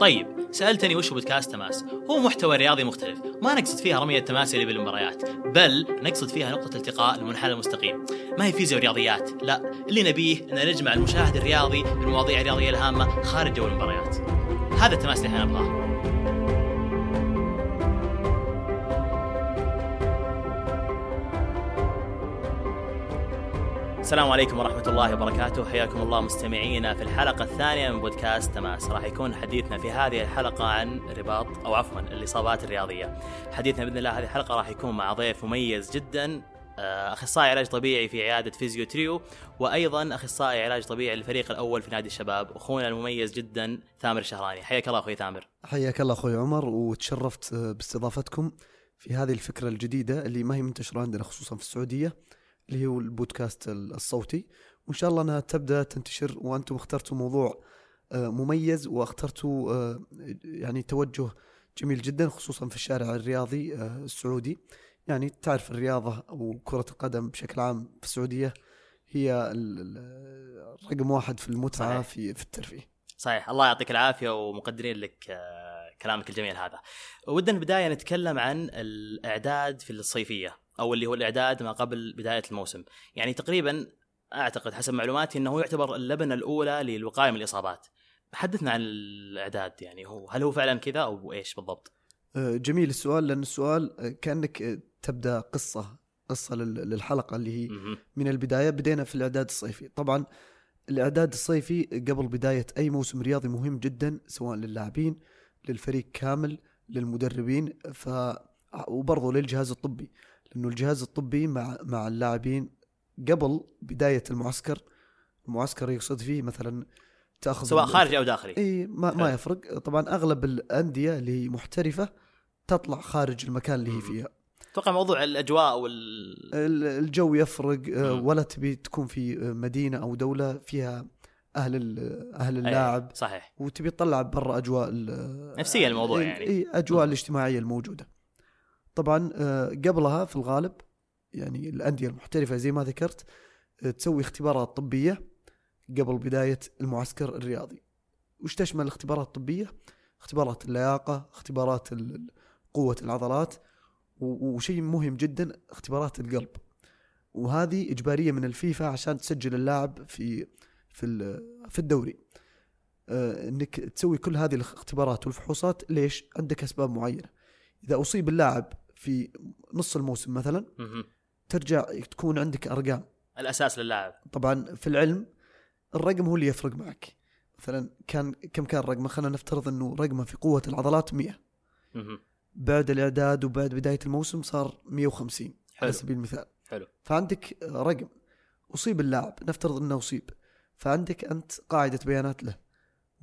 طيب سألتني وش بودكاست تماس؟ هو محتوى رياضي مختلف. ما نقصد فيها رمية التماس اللي بالمباريات بل نقصد فيها نقطة التقاء المنحنى المستقيم. ما هي فيزياء ورياضيات؟ لا اللي نبيه أن نجمع المشاهد الرياضي بالمواضيع الرياضية الهامة خارج جو المباريات. هذا التماس اللي إحنا نبغاه. السلام عليكم ورحمة الله وبركاته. حياكم الله مستمعينا في الحلقة الثانية من بودكاست تماس. راح يكون حديثنا في هذه الحلقة عن الرباط أو عفوا الإصابات الرياضية. حديثنا بإذن الله هذه الحلقة راح يكون مع ضيف مميز جدا آه، أخصائي علاج طبيعي في عيادة فيزيو تريو وأيضا أخصائي علاج طبيعي للفريق الأول في نادي الشباب أخونا المميز جدا ثامر الشهراني حياك الله أخوي ثامر. حياك الله أخوي عمر وتشرفت باستضافتكم في هذه الفكرة الجديدة اللي ما هي منتشرة عندنا خصوصا في السعودية. اللي هو البودكاست الصوتي. وإن شاء الله أنها تبدأ تنتشر وأنتم اخترتوا موضوع آه، مميز واخترتوا آه، يعني توجه جميل جدا خصوصا في الشارع الرياضي آه، السعودي. يعني تعرف الرياضة وكرة القدم بشكل عام في السعودية هي رقم واحد في المتعة صحيح. في في الترفيه. صحيح. الله يعطيك العافية ومقدرين لك كلامك الجميل هذا. ودنا البداية نتكلم عن الإعداد في الصيفية. أو اللي هو الإعداد ما قبل بداية الموسم. يعني تقريبا أعتقد حسب معلوماتي إنه يعتبر اللبنة الأولى للوقاية من الإصابات. حدثنا عن الإعداد يعني هو هل هو فعلا كذا أو إيش بالضبط؟ أه، جميل السؤال لأن السؤال كأنك تبدأ قصة قصة للحلقة اللي هي من البداية. بدينا في الإعداد الصيفي. طبعا الإعداد الصيفي قبل بداية أي موسم رياضي مهم جدا سواء للاعبين للفريق كامل للمدربين. ف وبرضه للجهاز الطبي. لأنه الجهاز الطبي مع مع اللاعبين قبل بداية المعسكر المعسكر يقصد فيه مثلا تأخذ سواء خارجي أو داخلي. إي ما, ما يفرق. طبعا أغلب الأندية اللي هي محترفة تطلع خارج المكان اللي هي فيها. أتوقع موضوع الأجواء وال الجو يفرق آه، ولا تبي تكون في مدينة أو دولة فيها أهل أهل اللاعب. صحيح. وتبي تطلع برا أجواء نفسية الموضوع يعني. إي أجواء الاجتماعية الموجودة. طبعا آه، قبلها في الغالب يعني الأندية المحترفة زي ما ذكرت آه، تسوي اختبارات طبية قبل بداية المعسكر الرياضي. وش تشمل الاختبارات الطبية؟ اختبارات اللياقة اختبارات قوة العضلات وشيء مهم جدا اختبارات القلب. وهذه إجبارية من الفيفا عشان تسجل اللاعب في في في الدوري. آه، إنك تسوي كل هذه الاختبارات والفحوصات ليش؟ عندك أسباب معينة. إذا أصيب اللاعب في نص الموسم مثلا ترجع تكون عندك أرقام. الأساس للاعب. طبعا في العلم الرقم هو اللي يفرق معك. مثلا كان كم كان رقمه خلينا نفترض إنه رقمه في قوة العضلات 100 بعد الإعداد وبعد بداية الموسم صار 150 حلو. على سبيل المثال. حلو. فعندك رقم. أصيب اللاعب. نفترض إنه أصيب. فعندك أنت قاعدة بيانات له.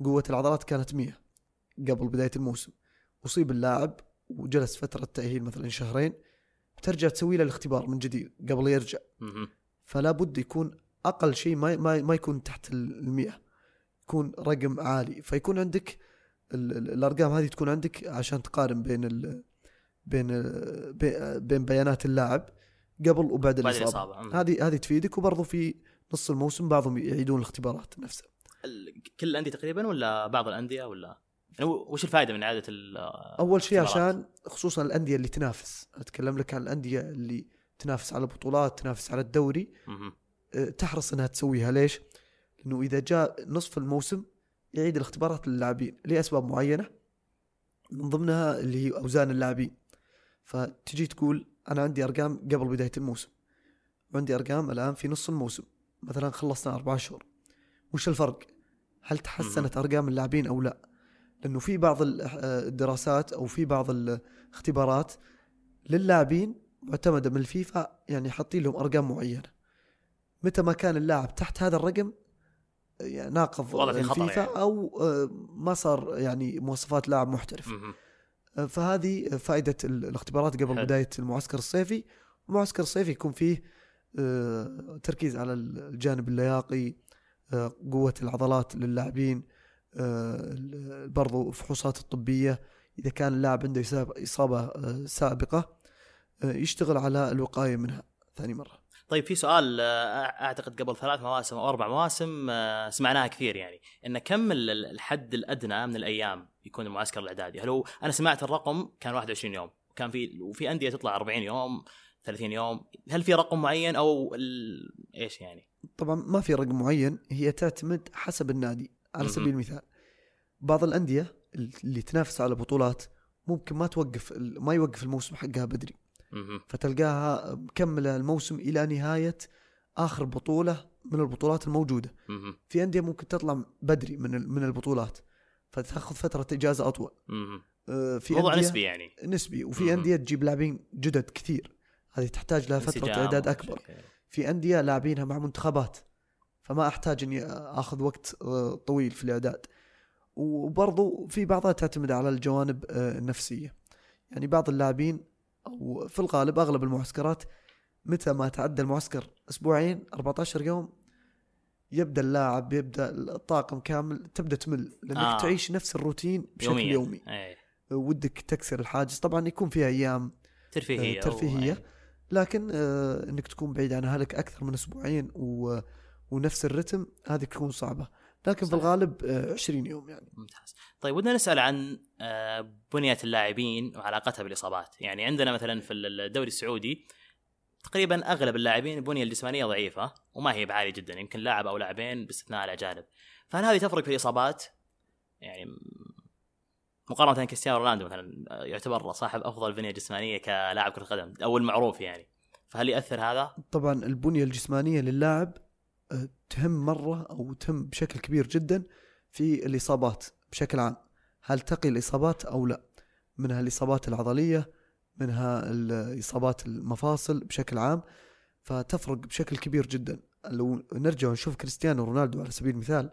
قوة العضلات كانت 100 قبل بداية الموسم. أصيب اللاعب. وجلس فترة تأهيل مثلا شهرين ترجع تسوي له الاختبار من جديد قبل يرجع. فلا بد يكون أقل شيء ما ما, ما يكون تحت ال يكون رقم عالي. فيكون عندك الأرقام هذه تكون عندك عشان تقارن بين ال بين بين بيانات اللاعب قبل وبعد الإصابة. هذه هذه تفيدك وبرضه في نص الموسم بعضهم يعيدون الاختبارات نفسها كل الأندية تقريبا ولا بعض الأندية ولا؟ يعني وش الفائده من إعادة أول شيء عشان خصوصا الأندية اللي تنافس. أتكلم لك عن الأندية اللي تنافس على بطولات تنافس على الدوري. أه، تحرص إنها تسويها. ليش؟ لأنه إذا جاء نصف الموسم يعيد الاختبارات للاعبين لأسباب معينة من ضمنها اللي هي أوزان اللاعبين. فتجي تقول أنا عندي أرقام قبل بداية الموسم وعندي أرقام الآن في نص الموسم. مثلا خلصنا أربع شهور. وش الفرق؟ هل تحسنت أرقام اللاعبين أو لا؟ لأنه في بعض الدراسات أو في بعض الاختبارات للاعبين معتمدة من الفيفا يعني حاطين لهم أرقام معينة. متى ما كان اللاعب تحت هذا الرقم يعني ناقض الفيفا يعني. أو آه، ما صار يعني مواصفات لاعب محترف. آه، فهذه فائدة الاختبارات قبل بداية المعسكر الصيفي. المعسكر الصيفي يكون فيه آه، تركيز على الجانب اللياقي قوة العضلات للاعبين آه، برضو الفحوصات الطبية إذا كان اللاعب عنده إصابة آه، سابقة آه، يشتغل على الوقاية منها ثاني مرة طيب في سؤال آه، أعتقد قبل ثلاث مواسم أو أربع مواسم آه، سمعناها كثير يعني إن كم الحد الأدنى من الأيام يكون المعسكر الأعدادي؟ هل هو أنا سمعت الرقم كان 21 يوم وكان في وفي أندية تطلع 40 يوم 30 يوم هل في رقم معين أو. إيش يعني؟ طبعا ما في رقم معين هي تعتمد حسب النادي على سبيل المثال بعض الأندية اللي تنافس على بطولات ممكن ما توقف ما يوقف الموسم حقها بدري. فتلقاها مكملة الموسم إلى نهاية آخر بطولة من البطولات الموجودة. في أندية ممكن تطلع بدري من من البطولات فتأخذ فترة إجازة أطول. آه، في موضوع نسبي يعني. نسبي وفي أندية تجيب لاعبين جدد كثير. هذه تحتاج لها فترة إعداد أكبر. في أندية لاعبينها مع منتخبات فما أحتاج إني أخذ وقت آه، طويل في الإعداد وبرضو في بعضها تعتمد على الجوانب آه، النفسية يعني بعض اللاعبين أو في الغالب أغلب المعسكرات متى ما تعدى المعسكر أسبوعين 14 يوم يبدأ اللاعب يبدأ الطاقم كامل تبدأ تمل لأنك آه. تعيش نفس الروتين بشكل يومي, يومي. أي. ودك تكسر الحاجز طبعا يكون فيها أيام ترفيهية آه ترفيهية لكن آه إنك تكون بعيد عن أهلك أكثر من أسبوعين و ونفس الرتم هذه تكون صعبة. لكن صحيح. في الغالب 20 آه، يوم يعني. ممتاز. طيب ودنا نسأل عن آه، بنية اللاعبين وعلاقتها بالإصابات. يعني عندنا مثلا في الدوري السعودي تقريبا أغلب اللاعبين البنية الجسمانية ضعيفة وما هي بعاليه جدا يمكن لاعب أو لاعبين باستثناء الأجانب. فهل هذه تفرق في الإصابات؟ يعني مقارنة كريستيانو رونالدو مثلا يعتبر صاحب أفضل بنية جسمانية كلاعب كرة قدم أو المعروف يعني. فهل ياثر هذا؟ طبعا البنية الجسمانية للاعب تهم مرة أو تهم بشكل كبير جدا في الإصابات بشكل عام. هل تقي الإصابات أو لا؟ منها الإصابات العضلية منها الإصابات المفاصل بشكل عام. فتفرق بشكل كبير جدا. لو نرجع ونشوف كريستيانو رونالدو على سبيل المثال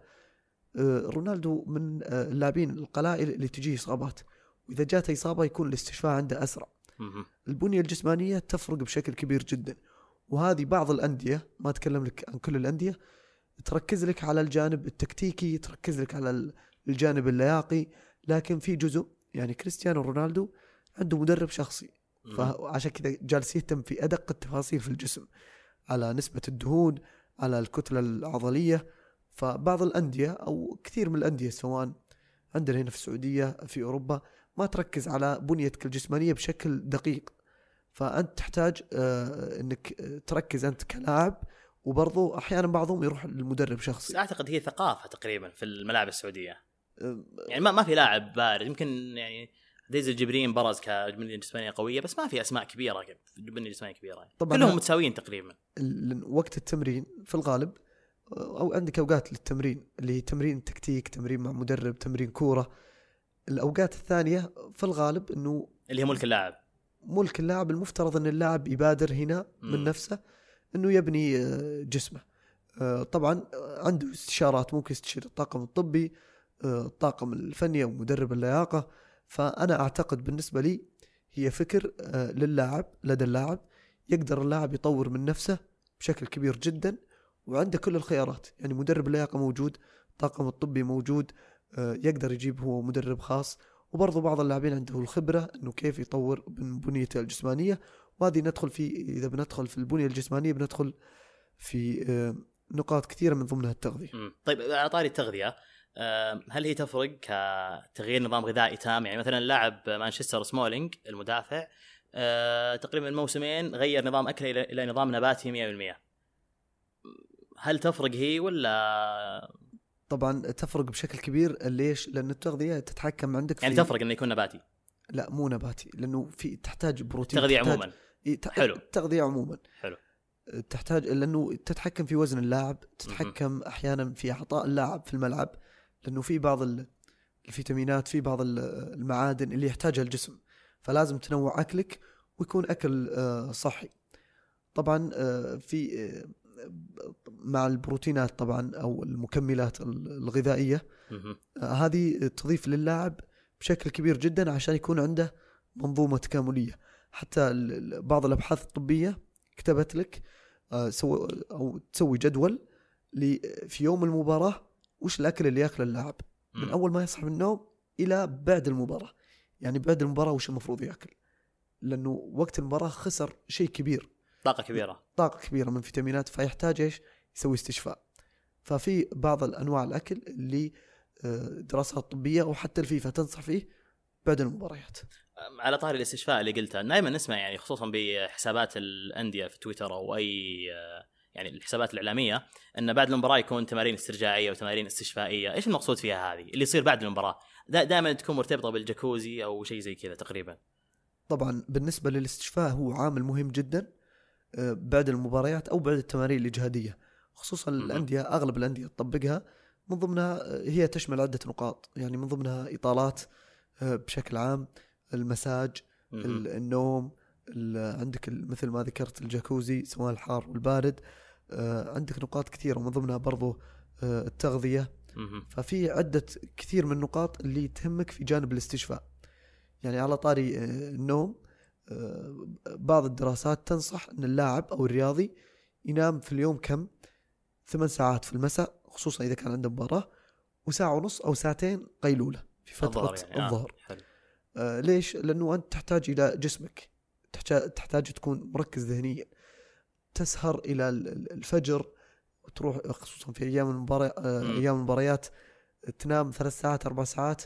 آه، رونالدو من آه، اللاعبين القلائل اللي تجيه إصابات. وإذا جاته إصابة يكون الاستشفاء عنده أسرع. البنية الجسمانية تفرق بشكل كبير جدا. وهذه بعض الأندية ما أتكلم لك عن كل الأندية تركز لك على الجانب التكتيكي تركز لك على الجانب اللياقي لكن في جزء يعني كريستيانو رونالدو عنده مدرب شخصي. فعشان كذا جالس يهتم في أدق التفاصيل في الجسم على نسبة الدهون على الكتلة العضلية. فبعض الأندية أو كثير من الأندية سواء عندنا هنا في السعودية في أوروبا ما تركز على بنيتك الجسمانية بشكل دقيق. فأنت تحتاج آه، إنك تركز أنت كلاعب وبرضو أحيانا بعضهم يروح للمدرب شخصي. أعتقد هي ثقافة تقريبا في الملاعب السعودية. يعني ما ما في لاعب بارز يمكن يعني معتز الجبرين برز كبنيه جسمانية قوية بس ما في أسماء كبيرة بنيه جسمانية كبيرة. طبعا كلهم متساويين تقريبا. وقت التمرين في الغالب أو عندك أوقات للتمرين اللي هي تمرين تكتيك تمرين مع مدرب تمرين كورة. الأوقات الثانية في الغالب إنه اللي هي ملك اللاعب. ملك اللاعب المفترض أن اللاعب يبادر هنا من نفسه إنه يبني آه، جسمه. آه، طبعا عنده استشارات ممكن يستشير الطاقم الطبي آه، الطاقم الفني أو مدرب اللياقة. فأنا أعتقد بالنسبة لي هي فكر للاعب لدى اللاعب. يقدر اللاعب يطور من نفسه بشكل كبير جدا وعنده كل الخيارات. يعني مدرب اللياقه موجود الطاقم الطبي موجود يقدر يجيب هو مدرب خاص. وبرضه بعض اللاعبين عنده الخبرة إنه كيف يطور من بنيته الجسمانية. وهذه ندخل في إذا بندخل في البنية الجسمانية بندخل في آه، نقاط كثيرة من ضمنها التغذية. طيب على طاري التغذية هل هي تفرق كتغيير نظام غذائي تام؟ يعني مثلا لاعب مانشستر سمولينج المدافع آه، تقريبا الموسمين غير نظام أكله إلى نظام نباتي 100% هل تفرق هي ولا طبعا تفرق بشكل كبير ليش؟ لأن التغذية تتحكم عندك يعني تفرق إنه يكون نباتي. لا مو نباتي لأنه في تحتاج بروتين تغذية تحتاج عموما. حلو. التغذيه عموما. حلو. تحتاج لأنه تتحكم في وزن اللاعب تتحكم أحيانا في أعطاء اللاعب في الملعب لأنه في بعض الفيتامينات في بعض المعادن اللي يحتاجها الجسم. فلازم تنوع أكلك ويكون أكل آه، صحي. طبعا آه، في آه، مع البروتينات طبعا أو المكملات الغذائية. آه، هذه تضيف للاعب بشكل كبير جدا عشان يكون عنده منظومة تكاملية. حتى بعض الأبحاث الطبية كتبت لك آه، سو أو تسوي جدول في يوم المباراة وش الأكل اللي يأكله اللاعب؟ من أول ما يصحى من النوم إلى بعد المباراة. يعني بعد المباراة وش المفروض يأكل؟ لأنه وقت المباراة خسر شيء كبير. طاقة كبيرة طاقة كبيرة من فيتامينات فيحتاج إيش؟ يسوي استشفاء ففي بعض الأنواع الأكل اللي آه، دراسات طبية وحتى الفيفا تنصح فيه بعد المباريات على طاري الاستشفاء اللي قلته دائما نسمع يعني خصوصا بحسابات الأندية في تويتر أو أي يعني الحسابات الإعلامية إن بعد المباراة يكون تمارين استرجاعية وتمارين استشفائية، إيش المقصود فيها هذه؟ اللي يصير بعد المباراة، دائما تكون مرتبطة بالجاكوزي أو شيء زي كذا تقريبا. طبعا بالنسبة للاستشفاء هو عامل مهم جدا آه، بعد المباريات أو بعد التمارين الإجهادية، خصوصا الأندية أغلب الأندية تطبقها. من ضمنها آه، هي تشمل عدة نقاط، يعني من ضمنها إطالات آه، بشكل عام، المساج، النوم، عندك مثل ما ذكرت الجاكوزي سواء الحار والبارد آه، عندك نقاط كثيرة. ومن ضمنها برضو آه، التغذية. ففي عدة كثير من النقاط اللي تهمك في جانب الاستشفاء. يعني على طاري آه، النوم بعض الدراسات تنصح إن اللاعب أو الرياضي ينام في اليوم كم ثمان ساعات في المساء خصوصا إذا كان عنده مباراة وساعة ونص أو ساعتين قيلولة في فترة الظهر, يعني. الظهر. آه ليش؟ لأنه أنت تحتاج إلى جسمك تحتاج تحتاج تكون مركز ذهنيا تسهر إلى الفجر وتروح خصوصا في أيام المباراه أيام المباريات تنام ثلاث ساعات أربع ساعات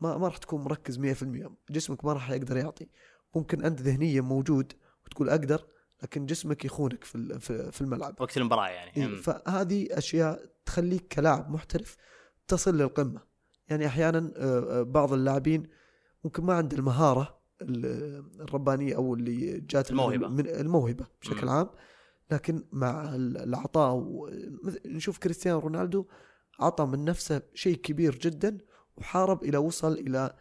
ما ما راح تكون مركز 100% جسمك ما راح يقدر يعطي ممكن أنت ذهنيا موجود وتقول أقدر لكن جسمك يخونك في في الملعب. وقت المباراة يعني. إيه فهذه أشياء تخليك كلاعب محترف تصل للقمة. يعني أحيانا آه، آه، بعض اللاعبين ممكن ما عنده المهارة الربانية أو اللي جات الموهبة. من الموهبة بشكل عام لكن مع العطاء نشوف كريستيانو رونالدو عطى من نفسه شيء كبير جدا وحارب إلى وصل إلى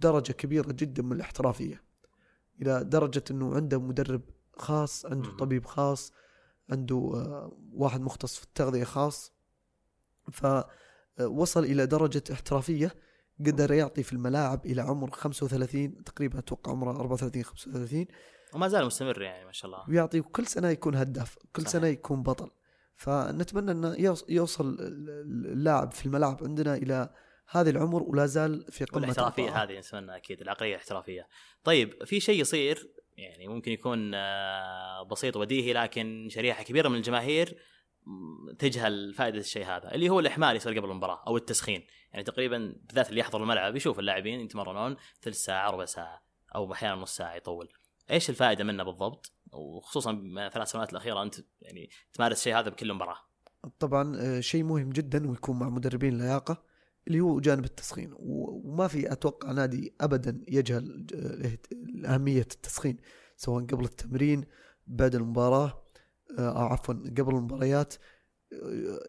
درجة كبيرة جدا من الاحترافية. إلى درجة إنه عنده مدرب خاص عنده طبيب خاص عنده آه، واحد مختص في التغذية خاص. فوصل إلى درجة احترافية قدر يعطي في الملاعب إلى عمر 35 تقريبا أتوقع عمره 34 35 وما زال مستمر يعني ما شاء الله. ويعطي كل سنة يكون هداف كل صحيح. سنة يكون بطل. فنتمنى إنه يوصل اللاعب في الملاعب عندنا إلى هذه العمر ولا زال في قمة الاحترافيه هذه نتمنى أكيد العقلية الاحترافية. طيب في شيء يصير يعني ممكن يكون آه، بسيط وبديهي لكن شريحة كبيرة من الجماهير تجهل فائدة الشيء هذا اللي هو الإحمال يصير قبل المباراة أو التسخين. يعني تقريبا بالذات اللي يحضر الملعب يشوف اللاعبين يتمرنون ثلث ساعه ربع ساعة أو أحيانا نص ساعة يطول. إيش الفائدة منه بالضبط؟ وخصوصا ثلاث سنوات الأخيرة أنت يعني تمارس الشيء هذا بكل مباراة. طبعا آه، شيء مهم جدا ويكون مع مدربين اللياقه اللي هو جانب التسخين. وما في أتوقع نادي ابدا يجهل آه، أهمية التسخين سواء قبل التمرين بعد المباراة آه، أو عفوا قبل المباريات.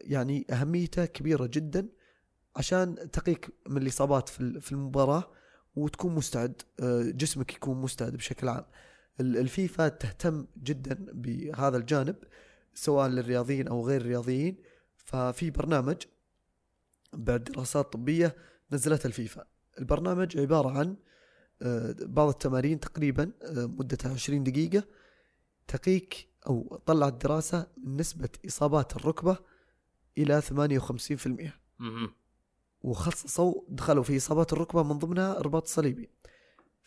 يعني أهميته كبيرة جدا عشان تقيك من الاصابات في المباراة وتكون مستعد جسمك يكون مستعد بشكل عام. الفيفا تهتم جدا بهذا الجانب سواء للرياضيين أو غير الرياضيين ففي برنامج بعد دراسات طبية نزلتها الفيفا. البرنامج عبارة عن آه، بعض التمارين تقريبا آه، مدتها 20 دقيقة تقيك أو طلعت دراسة من نسبة إصابات الركبة إلى 58% وخصصوا دخلوا في إصابات الركبة من ضمنها الرباط الصليبي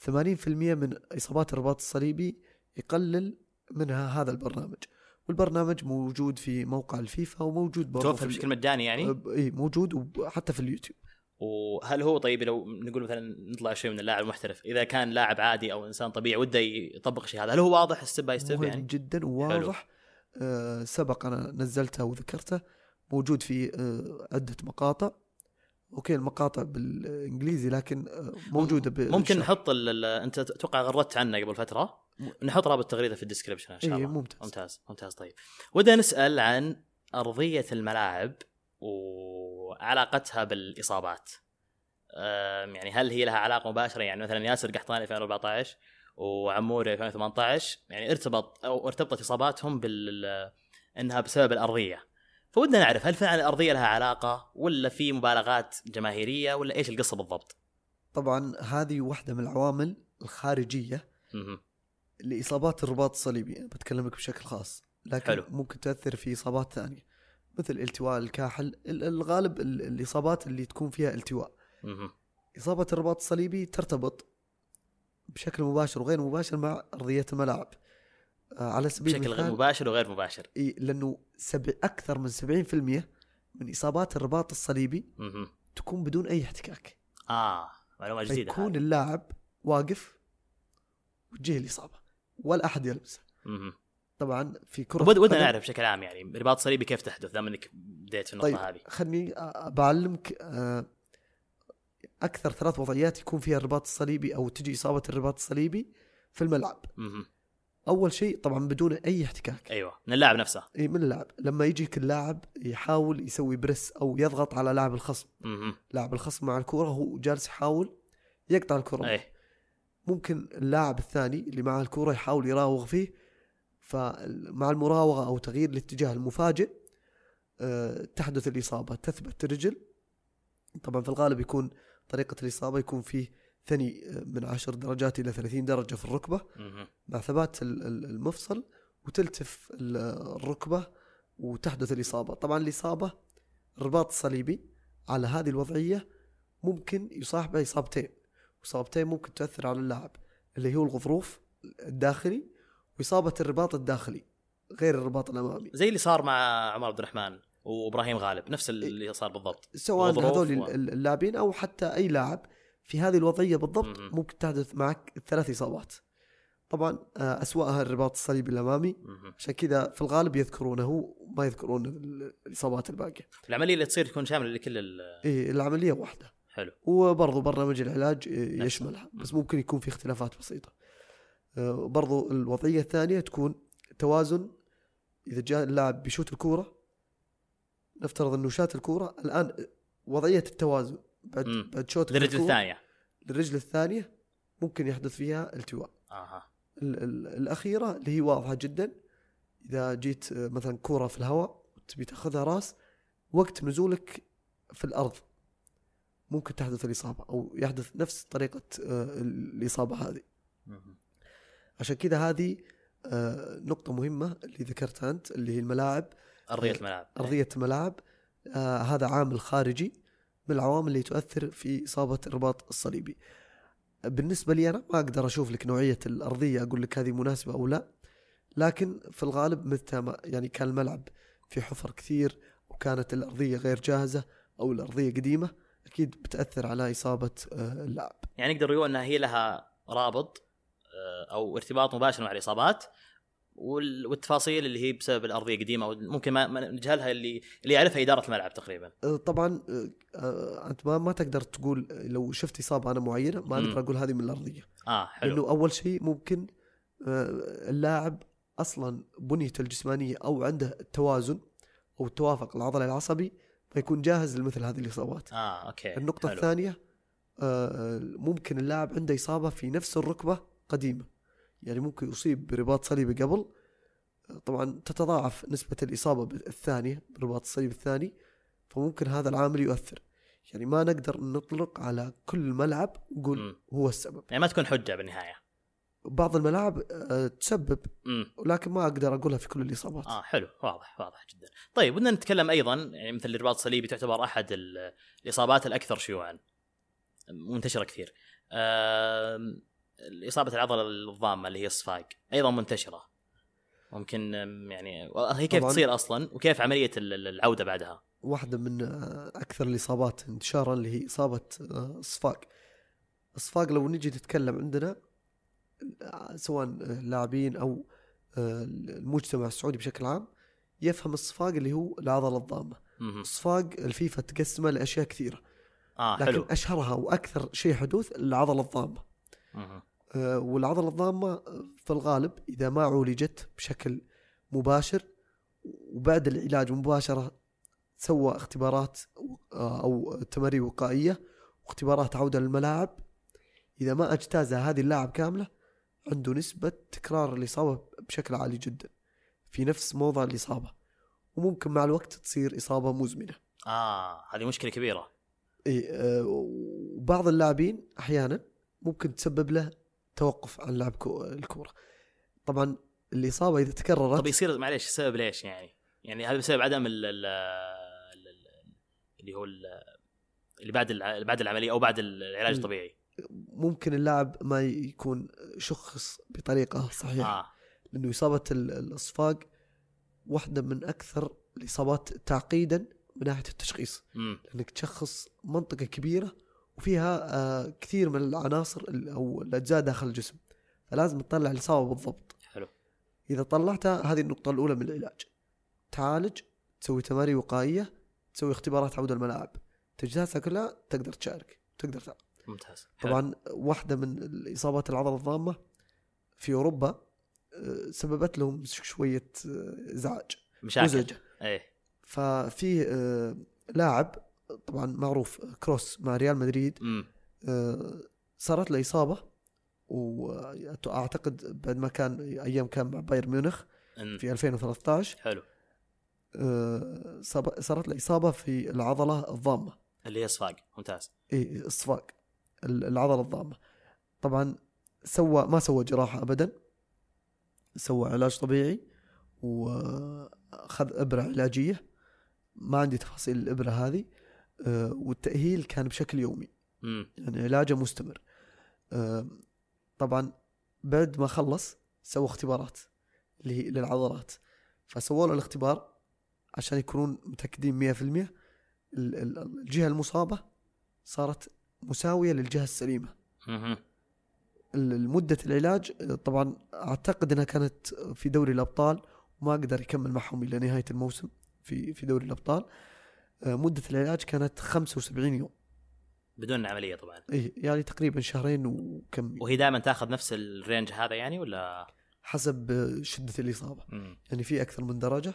80% من إصابات الرباط الصليبي يقلل منها هذا البرنامج. والبرنامج موجود في موقع الفيفا وموجود برضه توفر بشكل مجاني يعني؟ اي موجود وحتى في اليوتيوب. وهل هو طيب لو نقول مثلا نطلع شوي من اللاعب المحترف؟ إذا كان لاعب عادي أو إنسان طبيعي وده يطبق شيء هذا هل هو واضح step by step يعني؟ جدا وواضح. آه سبق أنا نزلته وذكرته. موجود في آه عدة مقاطع. okay المقاطع بالإنجليزي لكن آه، موجودة. ممكن نحط أنت أتوقع غردت عنه قبل فترة؟ نحط رابط تغريدة في ال description إن شاء الله. إيه ممتاز. ممتاز ممتاز طيب. ودنا نسأل عن أرضية الملاعب وعلاقتها بالإصابات. يعني هل هي لها علاقة مباشرة؟ يعني مثلا ياسر قحطاني 2014 وعموري 2018 يعني ارتبط أو ارتبطت إصاباتهم بال إنها بسبب الأرضية. فودنا نعرف هل فعلا الأرضية لها علاقة ولا في مبالغات جماهيرية ولا إيش القصة بالضبط؟ طبعا هذه واحدة من العوامل الخارجية لإصابات الرباط الصليبي أنا بتكلم لك بشكل خاص لكن حلو. ممكن تاثر في إصابات ثانية مثل التواء الكاحل الغالب الإصابات اللي تكون فيها التواء إصابة الرباط الصليبي ترتبط بشكل مباشر وغير مباشر مع أرضية الملاعب آه، على سبيل بشكل غير مباشر وغير مباشر إي، لأنه سبع أكثر من 70% من إصابات الرباط الصليبي مهم. تكون بدون أي احتكاك آه معلومة جديدة فيكون هذه. اللاعب واقف وتجيه الإصابة ولا أحد يلمسه مهم. طبعا في كرة ود- ودنا نعرف بشكل عام يعني رباط صليبي كيف تحدث؟ دام انك بديت في النقطة طيب هذه. خلني بعلمك آه، أكثر ثلاث وضعيات يكون فيها الرباط الصليبي أو تجي إصابة الرباط الصليبي في الملعب. مهم. أول شيء طبعا بدون أي احتكاك. أيوه من اللاعب نفسه. اي من اللاعب. لما يجيك اللاعب يحاول يسوي بريس أو يضغط على لاعب الخصم. لاعب الخصم مع الكره هو جالس يحاول يقطع الكره إيه. ممكن اللاعب الثاني اللي معه الكره يحاول يراوغ فيه فمع المراوغة أو تغيير الاتجاه المفاجئ آه، تحدث الإصابة تثبت الرجل طبعا في الغالب يكون طريقة الإصابة يكون فيه ثني آه، من 10 درجات إلى 30 درجة في الركبة. مهم. مع ثبات ال- ال- المفصل وتلتف ال- الركبة وتحدث الإصابة. طبعا الإصابة الرباط الصليبي على هذه الوضعية ممكن يصاحبه إصابتين. وإصابتين ممكن تاثر على اللاعب اللي هو الغضروف الداخلي وإصابة الرباط الداخلي غير الرباط الأمامي. زي اللي صار مع عمر عبد الرحمن وإبراهيم غالب نفس اللي صار بالضبط. سواء هذول و- ال- اللاعبين أو حتى أي لاعب في هذه الوضعية بالضبط مهم. ممكن تحدث معك ثلاث إصابات. طبعا آه، أسوأها الرباط الصليبي الأمامي. عشان كذا في الغالب يذكرونه ما يذكرون ال- الإصابات الباقية. العملية اللي تصير تكون شاملة لكل ال- إيه العملية واحدة. حلو. وبرضو برنامج العلاج نفسه. يشملها بس مم. ممكن يكون في اختلافات بسيطة. آه، برضو الوضعية الثانية تكون توازن. إذا جاء اللاعب بيشوت الكورة نفترض إنه شات الكورة الآن وضعية التوازن بعد مم. بعد شوت الرجل الثانية. للرجل الثانية ممكن يحدث فيها التواء. أها. ال- ال- الأخيرة اللي هي واضحة جدا. إذا جيت آه، مثلا كورة في الهواء وتبي تأخذها راس وقت نزولك في الأرض. ممكن تحدث الإصابة أو يحدث نفس طريقة آه، الإصابة هذه. عشان كذا هذه آه، نقطة مهمة اللي ذكرتها أنت اللي هي الملاعب. أرضية الملعب أرضية الملاعب. آه، هذا عامل خارجي من العوامل اللي تؤثر في إصابة الرباط الصليبي. بالنسبة لي أنا ما أقدر أشوف لك نوعية الأرضية أقول لك هذه مناسبة أو لا. لكن في الغالب متى ما يعني كان الملعب في حفر كثير وكانت الأرضية غير جاهزة أو الأرضية قديمة أكيد بتأثر على إصابة آه، اللاعب. يعني نقدر نقول إنها هي لها رابط آه، أو ارتباط مباشر مع الإصابات وال- والتفاصيل اللي هي بسبب الأرضية قديمه ممكن ما نجهلها اللي اللي يعرفها إدارة الملعب تقريبا. آه، طبعا أنت ما ما تقدر تقول لو شفت إصابة أنا معينة ما مم. أقدر أقول هذه من الأرضية. آه حلو. لأنه أول شيء ممكن اللاعب أصلا بنيته الجسمانية أو عنده التوازن أو التوافق العضلي العصبي فيكون جاهز لمثل هذه الإصابات. آه أوكي النقطة حلو. الثانية آه، ممكن اللاعب عنده إصابة في نفس الركبة قديمة. يعني ممكن يصيب برباط صليبي قبل آه، طبعا تتضاعف نسبة الإصابة الثانية برباط الصليب الثاني فممكن هذا العامل يؤثر. يعني ما نقدر نطلق على كل ملعب ونقول مم. هو السبب. يعني ما تكون حجة بالنهاية بعض الملاعب آه، تسبب ولكن ما أقدر أقولها في كل الإصابات. آه حلو واضح واضح جدا. طيب بدنا نتكلم أيضا يعني مثل الرباط الصليبي تعتبر أحد ال- الإصابات الأكثر شيوعا منتشرة كثير. آم، اصابه العضلة الضامة اللي هي الصفاق أيضا منتشرة. ممكن يعني هي كيف. تصير أصلا؟ وكيف عملية ال- ال- العودة بعدها؟ واحدة من آه، أكثر الإصابات انتشارا اللي هي إصابة آه، الصفاق الصفاق لو نجي نتكلم عندنا آه، سواء آه، لاعبين أو آه، المجتمع السعودي بشكل عام يفهم الصفاق اللي هو العضله الضامة. الصفاق الفيفا تقسمه لأشياء كثيرة. آه لكن حلو أشهرها وأكثر شيء حدوث العضله الضامة. آه، والعضلة الضامة آه، في الغالب إذا ما عولجت بشكل مباشر وبعد العلاج مباشرة سوى اختبارات آه، أو تمارين وقائية واختبارات عودة للملاعب. إذا ما أجتازها هذه اللاعب كاملة عنده نسبة تكرار الإصابة بشكل عالي جدا. في نفس موضع الإصابة. وممكن مع الوقت تصير إصابة مزمنة. آه هذه مشكلة كبيرة. إيه آه، وبعض اللاعبين أحيانا ممكن تسبب له توقف عن لعب كو- الكورة. طبعا الإصابة إذا تكررت طب يصير معليش السبب ليش يعني؟ يعني هذا بسبب عدم ال ال ال- ال- اللي هو ال- اللي بعد بعد العملية أو بعد العلاج ال- الطبيعي. ممكن اللاعب ما يكون شخص بطريقة صحيحة. آه. لأنه إصابة ال- الأصفاق واحدة من أكثر الإصابات تعقيدا من ناحية التشخيص. امم لأنك تشخص منطقة كبيرة وفيها آه كثير من العناصر ال- أو الأجزاء داخل الجسم. فلازم تطلع الإصابة بالضبط. حلو. إذا طلعتها هذه النقطة الأولى من العلاج. تعالج تسوي تمارين وقائية تسوي اختبارات عودة الملاعب. تجهيزاتها كلها تقدر تشارك تقدر تلعب ممتاز. حلو. طبعا واحدة من الإصابات العضلة الضامة في أوروبا آه، سببت لهم شوية آه، إزعاج مشاكل. مزعجه إيه. ففي آه، لاعب طبعا معروف كروس مع ريال مدريد آه، صارت له إصابة وأعتقد بعد ما كان أيام كان مع بايرن ميونخ. في 2013 حلو. صارت له إصابة في العضلة الضامة. اللي هي صفاق ممتاز. اي الصفاق ال- العضلة الضامة. طبعا سوى ما سوى جراحة ابدا سوى علاج طبيعي وأخذ إبرة علاجية. ما عندي تفاصيل الإبرة هذه آه، والتأهيل كان بشكل يومي. يعني علاجه مستمر. آه، طبعا بعد ما خلص سوى اختبارات اللي هي للعضلات. فسووا له الاختبار عشان يكونون متأكدين 100% ال- ال- الجهة المصابة صارت مساوية للجهة السليمة. مده العلاج طبعا أعتقد إنها كانت في دوري الأبطال وما قدر يكمل معهم إلى نهاية الموسم في في دوري الأبطال. آه، مدة العلاج كانت 75 يوم. بدون عملية طبعا. اي يعني تقريبا شهرين وكم. وهي دائما تاخذ نفس الرينج هذا يعني ولا؟ حسب شدة الإصابة. مم. يعني في أكثر من درجة.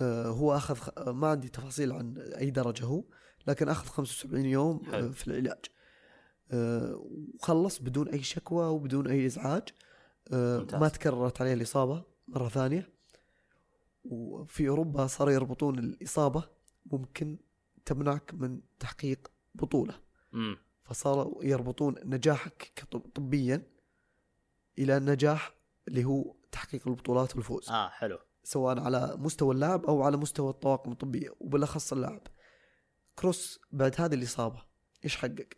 آه، هو أخذ ما عندي تفاصيل عن أي درجة هو. لكن أخذ 75 يوم آه، حلو. في العلاج. آه، وخلص بدون أي شكوى وبدون أي إزعاج. آه، ممتاز. ما تكررت عليه الإصابة مرة ثانية. وفي أوروبا صاروا يربطون الإصابة ممكن تمنعك من تحقيق بطولة. مم. فصاروا يربطون نجاحك طبيا إلى النجاح اللي هو تحقيق البطولات والفوز. آه حلو. سواء على مستوى اللاعب أو على مستوى الطواقم الطبية وبالأخص اللاعب. كروس بعد هذه الإصابة إيش حقق؟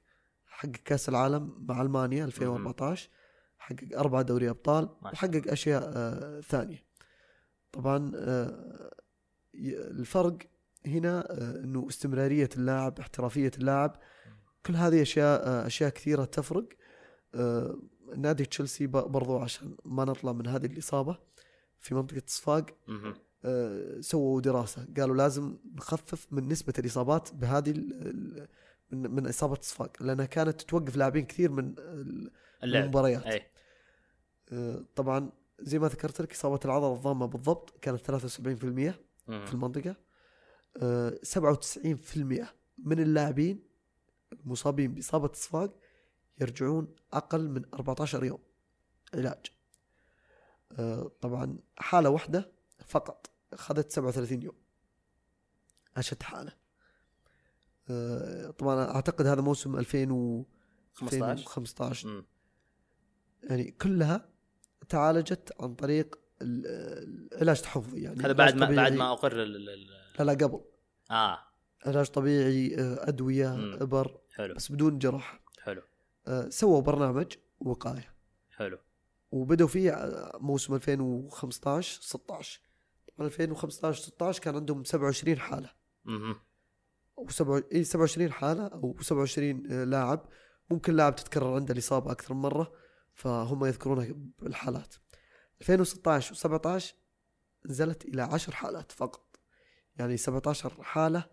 حقق كأس العالم مع ألمانيا 2014 حقق أربع دوري أبطال وحقق أشياء آه ثانية. طبعا آه الفرق هنا آه إنه استمرارية اللاعب احترافية اللاعب كل هذه أشياء آه أشياء كثيرة تفرق. آه نادي تشيلسي برضو عشان ما نطلع من هذه الإصابة في منطقة صفاق. سووا دراسة. قالوا لازم نخفف من نسبة الإصابات بهذه من من إصابة الصفاق لأنها كانت توقف لاعبين كثير من المباريات. أي. آه، طبعا زي ما ذكرت لك إصابة العضلة الضامة بالضبط كانت 73% مم. في المنطقة. آه، 97% من اللاعبين المصابين بإصابة الصفاق يرجعون أقل من 14 يوم علاج. آه، طبعا حالة واحدة فقط. اخذت 37 يوم. اشد حالة. آه، طبعا أعتقد هذا موسم 2000 و 15 2015 مم. يعني كلها تعالجت عن طريق ال- العلاج تحفظي يعني هذا بعد ما بعد. ما أقر لا لا قبل. آه. علاج طبيعي آه، أدوية مم. إبر حلو. بس بدون جراحة. حلو. آه، سووا برنامج وقاية. حلو. وبدوا فيه موسم 2015 16 طبعا 2015 16 كان عندهم 27 حالة. مهم. أو 7 اي 27 حالة أو 27 آه، لاعب. ممكن لاعب تتكرر عنده الإصابة أكثر من مرة فهم يذكرونها بالحالات. 2016 و17 نزلت إلى 10 حالات فقط. يعني 17 حالة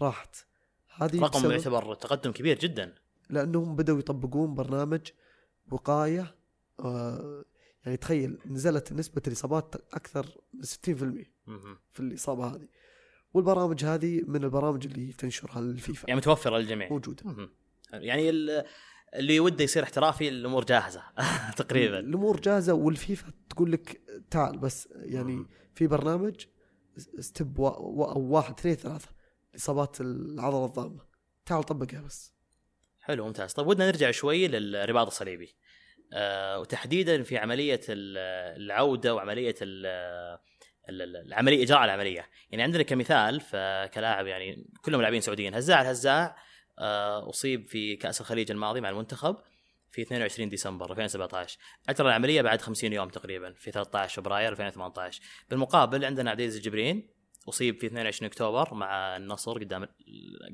راحت. هذه رقم يعتبر تقدم كبير جدا. لأنهم بدأوا يطبقون برنامج وقاية آه يعني تخيل نزلت نسبة الإصابات أكثر من 60% مهم. في الإصابة هذه. والبرامج هذه من البرامج اللي تنشرها الفيفا يعني متوفرة للجميع. موجودة. مهم. يعني ال- اللي وده يصير احترافي الأمور جاهزة تقريبا. الأمور جاهزة والفيفا تقول لك تعال بس يعني. في برنامج step وا- أو واحد اثنين ثلاثة اصابات العضلة الضامة. تعال طبقها بس. حلو ممتاز. طيب ودنا نرجع شوي للرباط الصليبي. وتحديدا في عملية ال- العودة وعملية ال- ال- ال- العملية إجراء العملية. يعني عندنا كمثال فكلاعب يعني كلهم لاعبين سعوديين. هزاع الهزاع آه أصيب في كأس الخليج الماضي مع المنتخب في 22 ديسمبر 2017 اجرى العملية بعد 50 يوم تقريبا في 13 فبراير 2018 بالمقابل عندنا عبد العزيز الجبرين أصيب في 22 أكتوبر مع النصر قدام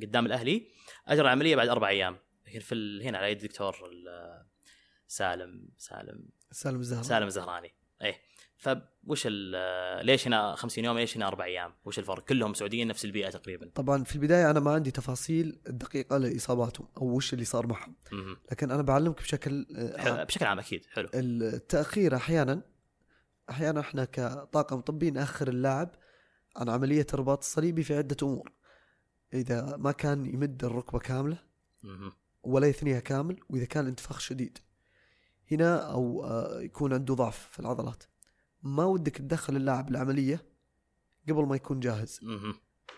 قدام الأهلي. أجرى العملية بعد أربع أيام. لكن في هنا على يد الدكتور ال- سالم سالم. سالم الزهراني. سالم الزهراني. إيه. فوش ال- ليش هنا 50 يوم ليش هنا أربع أيام؟ وش الفرق؟ كلهم سعوديين نفس البيئة تقريبا. طبعا في البداية أنا ما عندي تفاصيل دقيقة لإصاباتهم أو وش اللي صار معهم. لكن أنا بعلمك بشكل آه،. بشكل عام أكيد. حلو. التأخير أحيانا أحيانا إحنا كطاقم طبي نأخر اللاعب عن عملية الرباط الصليبي في عدة أمور. إذا ما كان يمد الركبة كاملة. ولا يثنيها كامل وإذا كان الانتفاخ شديد. هنا أو آه، يكون عنده ضعف في العضلات ما ودك تدخل اللاعب العملية قبل ما يكون جاهز.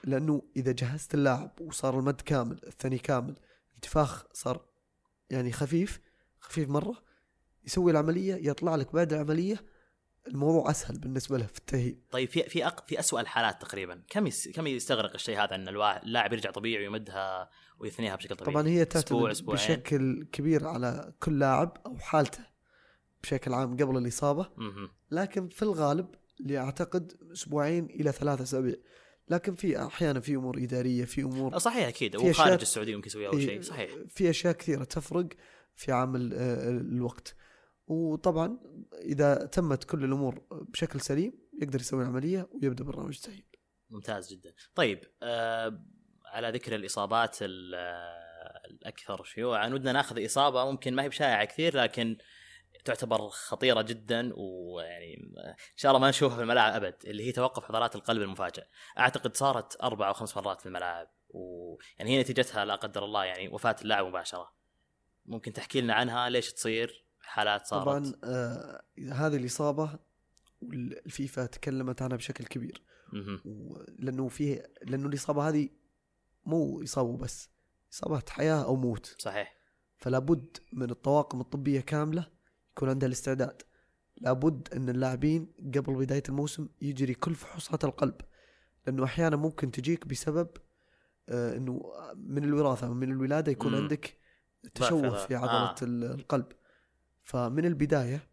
لأنه إذا جهزت اللاعب وصار المد كامل الثاني كامل انتفاخ صار يعني خفيف خفيف مرة يسوي العملية يطلع لك بعد العملية الموضوع أسهل بالنسبة له في التاهيل طيب في في أق... في اسوء الحالات تقريبا. كم يس... كم يستغرق الشيء هذا إن. اللاعب يرجع طبيعي ويمدها ويثنيها بشكل طبيعي؟ طبعا هي تعتمد أسبوعين. بشكل كبير على كل لاعب أو حالته بشكل عام قبل الإصابة. مهم. لكن في الغالب اللي أعتقد أسبوعين إلى ثلاثة أسابيع. لكن في أحيانا في أمور إدارية في أمور صحيح أكيد. وخارج أشياء- السعودية ممكن يسوي أول إيه، شيء صحيح. في أشياء كثيرة تفرق في عامل آه، الوقت. وطبعا إذا تمت كل الأمور بشكل سليم يقدر يسوي العملية ويبدأ برنامج التاهيل ممتاز جدا. طيب آه على ذكر الإصابات ال- آه، الأكثر شيوعا ودنا ناخذ إصابة ممكن ما هي بشائعة كثير لكن تعتبر خطيرة جدا ويعني آه، إن شاء الله ما نشوفها في الملاعب أبد اللي هي توقف عضلات القلب المفاجئ. أعتقد صارت أربع أو خمس مرات في الملاعب ويعني هي نتيجتها لا قدر الله يعني وفاة اللاعب مباشرة. ممكن تحكي لنا عنها؟ ليش تصير؟ حالات صارت طبعا آه هذه الإصابة والفيفا تكلمت عنها بشكل كبير لأنه فيه لأنه الإصابة هذه مو إصابة بس إصابة حياة أو موت صحيح فلا بد من الطواقم الطبية كاملة يكون عندها الاستعداد لابد أن اللاعبين قبل بداية الموسم يجري كل فحوصات القلب لأنه أحيانا ممكن تجيك بسبب آه إنه من الوراثة من الولادة يكون مم. عندك تشوه. في عضلة. آه. القلب فمن البداية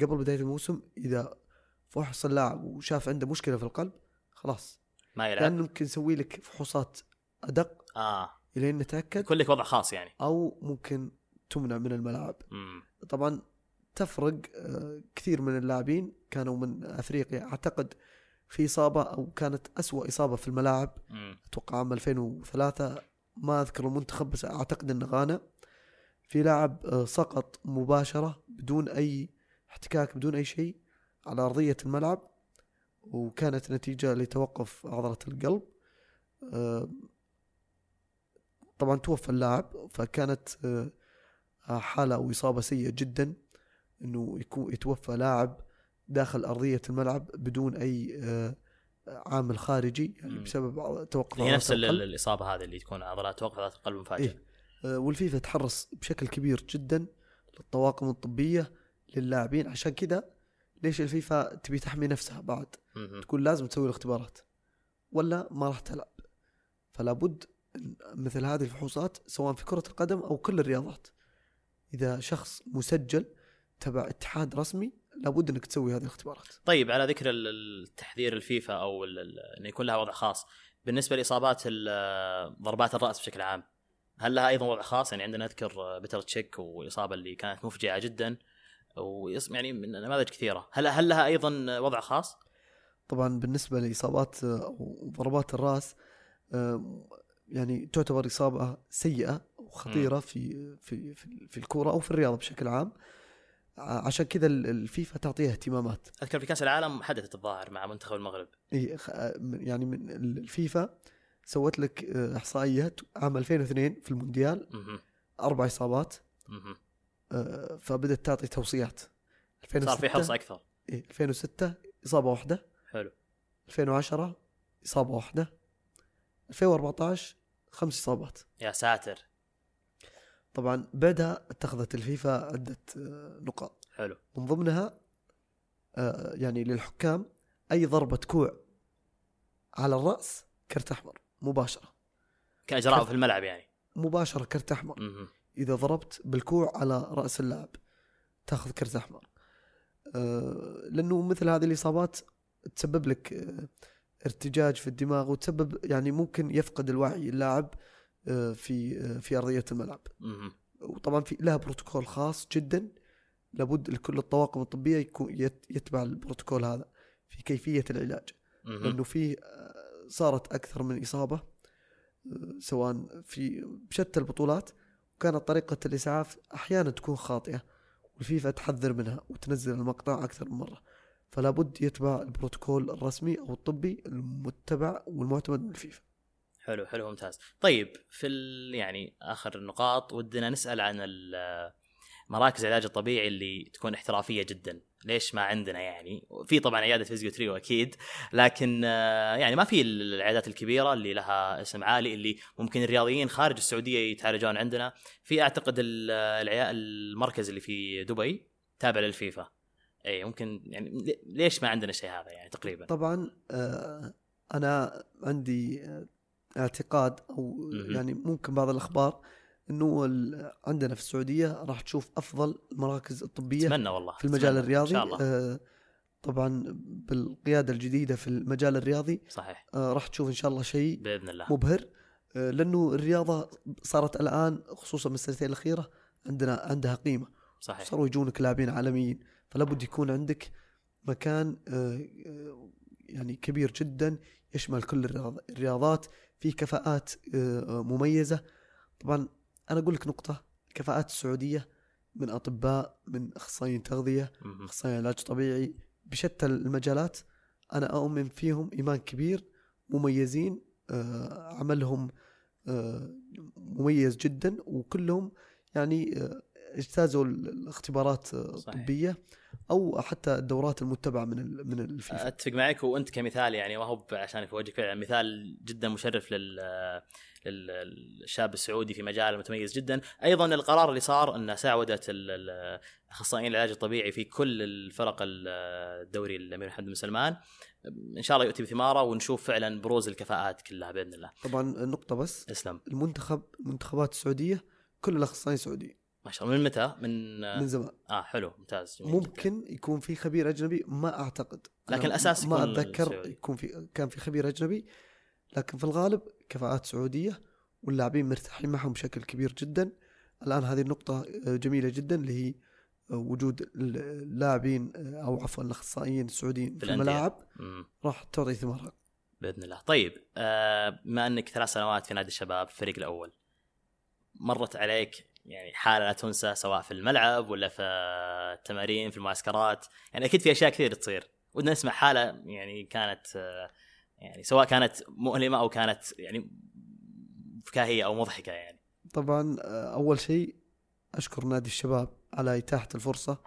قبل بداية الموسم إذا فحص اللاعب وشاف عنده مشكلة في القلب خلاص. ما يلعب. لأنه ممكن نسوي لك فحوصات أدق آه. إلين نتأكد. يكون لك وضع خاص يعني. أو ممكن تمنع من الملاعب. مم. طبعا تفرق آه، كثير من اللاعبين كانوا من أفريقيا. أعتقد في إصابة أو كانت أسوأ إصابة في الملاعب. مم. أتوقع عام 2003 ما أذكر المنتخب بس أعتقد انه غانا. في لاعب آه، سقط مباشرة بدون أي احتكاك بدون أي شيء على أرضية الملعب وكانت نتيجة لتوقف عضلة القلب آه، طبعا توفى اللاعب فكانت آه، حالة أو إصابة سيئة جدا إنه يكون يتوفى لاعب داخل أرضية الملعب بدون أي آه، عامل خارجي يعني. بسبب توقف هي نفس ال- القلب. الإصابة هذه اللي تكون عضلات توقف عضلات القلب مفاجئ إيه. آه، والفيفا تحرص بشكل كبير جدا للطواقم الطبية للاعبين. عشان كذا ليش الفيفا تبي تحمي نفسها بعد. تقول لازم تسوي الاختبارات. ولا ما راح تلعب. فلا بد مثل هذه الفحوصات سواء في كرة القدم أو كل الرياضات. إذا شخص مسجل تبع اتحاد رسمي لابد أنك تسوي هذه الاختبارات. طيب على ذكر ال- التحذير الفيفا أو إنه يكون لها وضع خاص. بالنسبة لإصابات ضربات الرأس بشكل عام هل لها أيضا وضع خاص؟ يعني عندنا نذكر بيتر تشيك والإصابة اللي كانت مفجعة جدا. ويص- يعني من نماذج كثيرة. هل هل لها أيضا وضع خاص؟ طبعا بالنسبة لإصابات آه، أو ضربات الرأس آه، يعني تعتبر إصابة سيئة وخطيرة في في في في الكورة أو في الرياضة بشكل عام. عشان كذا ال- الفيفا تعطيها اهتمامات. أذكر في كأس العالم حدثت الظاهر مع منتخب المغرب. خ- يعني من ال- الفيفا سوت لك آه، إحصائيات عام 2002 في المونديال. أربع إصابات. آه، فبدت تعطي توصيات. 2006 صار في حرص أكثر. إيه 2006 إصابة واحدة. حلو. 2010 إصابة واحدة. 2014 خمس إصابات. يا ساتر. طبعا بعدها اتخذت الفيفا عدة آه، نقاط. حلو. من ضمنها يعني للحكام أي ضربة كوع على الرأس كرت أحمر. مباشرة. كإجراء كيف؟ في الملعب يعني. مباشرة كرت أحمر. مهم. إذا ضربت بالكوع على رأس اللاعب تأخذ كرت أحمر. آه، لأنه مثل هذه الإصابات تسبب لك آه، ارتجاج في الدماغ وتسبب يعني ممكن يفقد الوعي اللاعب آه، في في أرضية الملعب. وطبعا في لها بروتوكول خاص جدا. لابد لكل الطواقم الطبية يكون يتبع البروتوكول هذا في كيفية العلاج. لأنه في صارت أكثر من إصابة سواء في بشتى البطولات وكانت طريقة الإسعاف أحيانا تكون خاطئة والفيفا تحذر منها وتنزل المقطع أكثر من مرة. فلا بد يتبع البروتوكول الرسمي أو الطبي المتبع والمعتمد من الفيفا. حلو حلو ممتاز. طيب في يعني آخر النقاط ودنا نسأل عن مراكز العلاج الطبيعي اللي تكون احترافية جدا. ليش ما عندنا يعني؟ في طبعا عيادة فيزيوتريو أكيد لكن آه، يعني ما في العيادات الكبيرة اللي لها اسم عالي اللي ممكن الرياضيين خارج السعودية يتعالجون عندنا. في أعتقد المركز اللي في دبي تابع للفيفا. اي ممكن يعني ليش ما عندنا شيء هذا يعني تقريبا؟ طبعا آه، أنا عندي اعتقاد أو يعني ممكن بعض الأخبار إنه عندنا في السعودية راح تشوف أفضل المراكز الطبية أتمنى والله في المجال الرياضي إن شاء الله. آه طبعا بالقيادة الجديدة في المجال الرياضي. صحيح. آه راح تشوف إن شاء الله شيء بإذن الله. مبهر. آه لأنه الرياضة صارت الآن خصوصا من السنتين الأخيرة عندنا عندها قيمة. صحيح. صاروا يجونك لاعبين عالميين فلا بد يكون عندك مكان يعني كبير جدا يشمل كل الرياضات. في كفاءات مميزة. طبعا أنا أقول لك نقطة. الكفاءات السعودية من أطباء من أخصائيين تغذية أخصائيين علاج طبيعي بشتى المجالات. أنا أؤمن فيهم إيمان كبير مميزين آه، عملهم آه، مميز جدا وكلهم يعني آه، اجتازوا الاختبارات الطبية أو حتى الدورات المتبعة من من الفيفا. أتفق معك. وأنت كمثال يعني ما هو عشان في وجهك فعلا مثال جدا مشرف لل للشاب السعودي في مجال متميز جدا. أيضا القرار اللي صار انه ساودت أخصائيين العلاج الطبيعي في كل الفرق الدوري الأمير محمد بن سلمان. إن شاء الله يؤتي بثمارة ونشوف فعلا بروز الكفاءات كلها بإذن الله. طبعا النقطه بس. اسلم المنتخب المنتخبات السعودية كل الأخصائيين سعوديين ما شاء الله. من متى؟ من من زمان. آه حلو. ممتاز. ممكن جدا. يكون في خبير أجنبي ما أعتقد. لكن الأساس ما أتذكر يكون في كان في خبير أجنبي لكن في الغالب كفاءات سعودية واللاعبين مرتاحين معهم بشكل كبير جدا. الآن هذه النقطة جميلة جدا اللي هي وجود اللاعبين أو عفوا الأخصائيين السعوديين في, الملاعب راح تعطي ثمارها. بإذن الله. طيب آه، بما أنك ثلاث سنوات في نادي الشباب الفريق الأول مرت عليك يعني حالة لا تنسى سواء في الملعب ولا في التمارين في المعسكرات. يعني أكيد في أشياء كثير تصير. ودنا نسمع حالة يعني كانت آه، يعني سواء كانت مؤلمة أو كانت يعني فكاهية أو مضحكة يعني. طبعا آه، أول شيء أشكر نادي الشباب على إتاحة الفرصة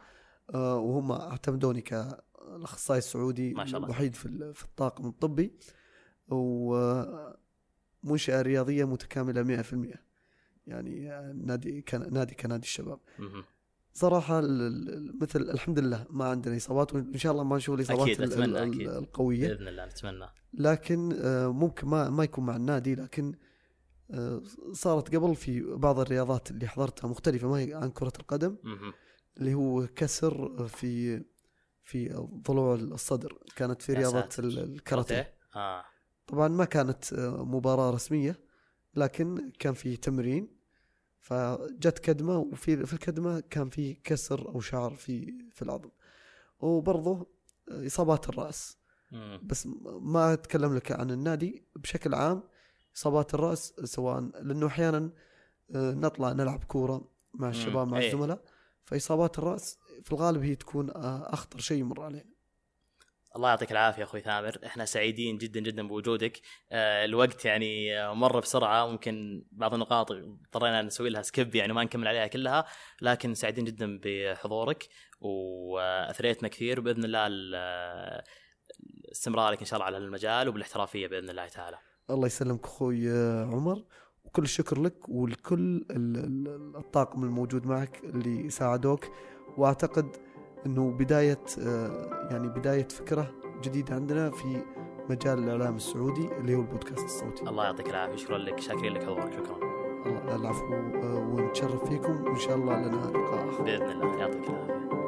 آه، وهم اعتمدوني كالأخصائي السعودي ما شاء الله. الوحيد في في الطاقم الطبي ومنشاه رياضية متكاملة 100% يعني نادي كان نادي كنادي الشباب. صراحة مثل الحمد لله ما عندنا إصابات وإن شاء الله ما نشوف الإصابات أكيد أتمنى أكيد. القوية. بإذن الله نتمنى. لكن آه، ممكن ما ما يكون مع النادي لكن آه، صارت قبل في بعض الرياضات اللي حضرتها مختلفة ما هي عن كرة القدم. اللي هو كسر في في ضلوع الصدر. كانت في رياضة الكاراتيه. آه. طبعا ما كانت آه، مباراة رسمية لكن كان في تمرين. فجت كدمة وفي في الكدمة كان في كسر أو شعر في في العظم. وبرضه إصابات الرأس. بس ما أتكلم لك عن النادي بشكل عام. إصابات الرأس سواء لأنه أحيانا آه، نطلع نلعب كورة مع الشباب مع إيه. الزملاء. فإصابات الرأس في الغالب هي تكون آه، أخطر شيء يمر علينا. الله يعطيك العافية أخوي ثامر. إحنا سعيدين جدا جدا بوجودك. آه الوقت يعني آه، مر بسرعة. ممكن بعض النقاط اضطرينا نسوي لها سكيب يعني ما نكمل عليها كلها لكن سعيدين جدا بحضورك. وأثريتنا كثير. بإذن الله استمرارك إن شاء الله على المجال وبالاحترافية بإذن الله تعالى. الله يسلمك أخوي عمر. وكل الشكر لك ولكل الطاقم الموجود معك اللي ساعدوك. وأعتقد إنه بداية آه، يعني بداية فكرة جديدة عندنا في مجال الإعلام السعودي اللي هو البودكاست الصوتي. الله يعطيك العافية. شكرا لك شاكرين لك حضورك شكرا. العفو ونتشرف فيكم. وإن شاء الله لنا لقاء آخر. بإذن الله. يعطيك العافية.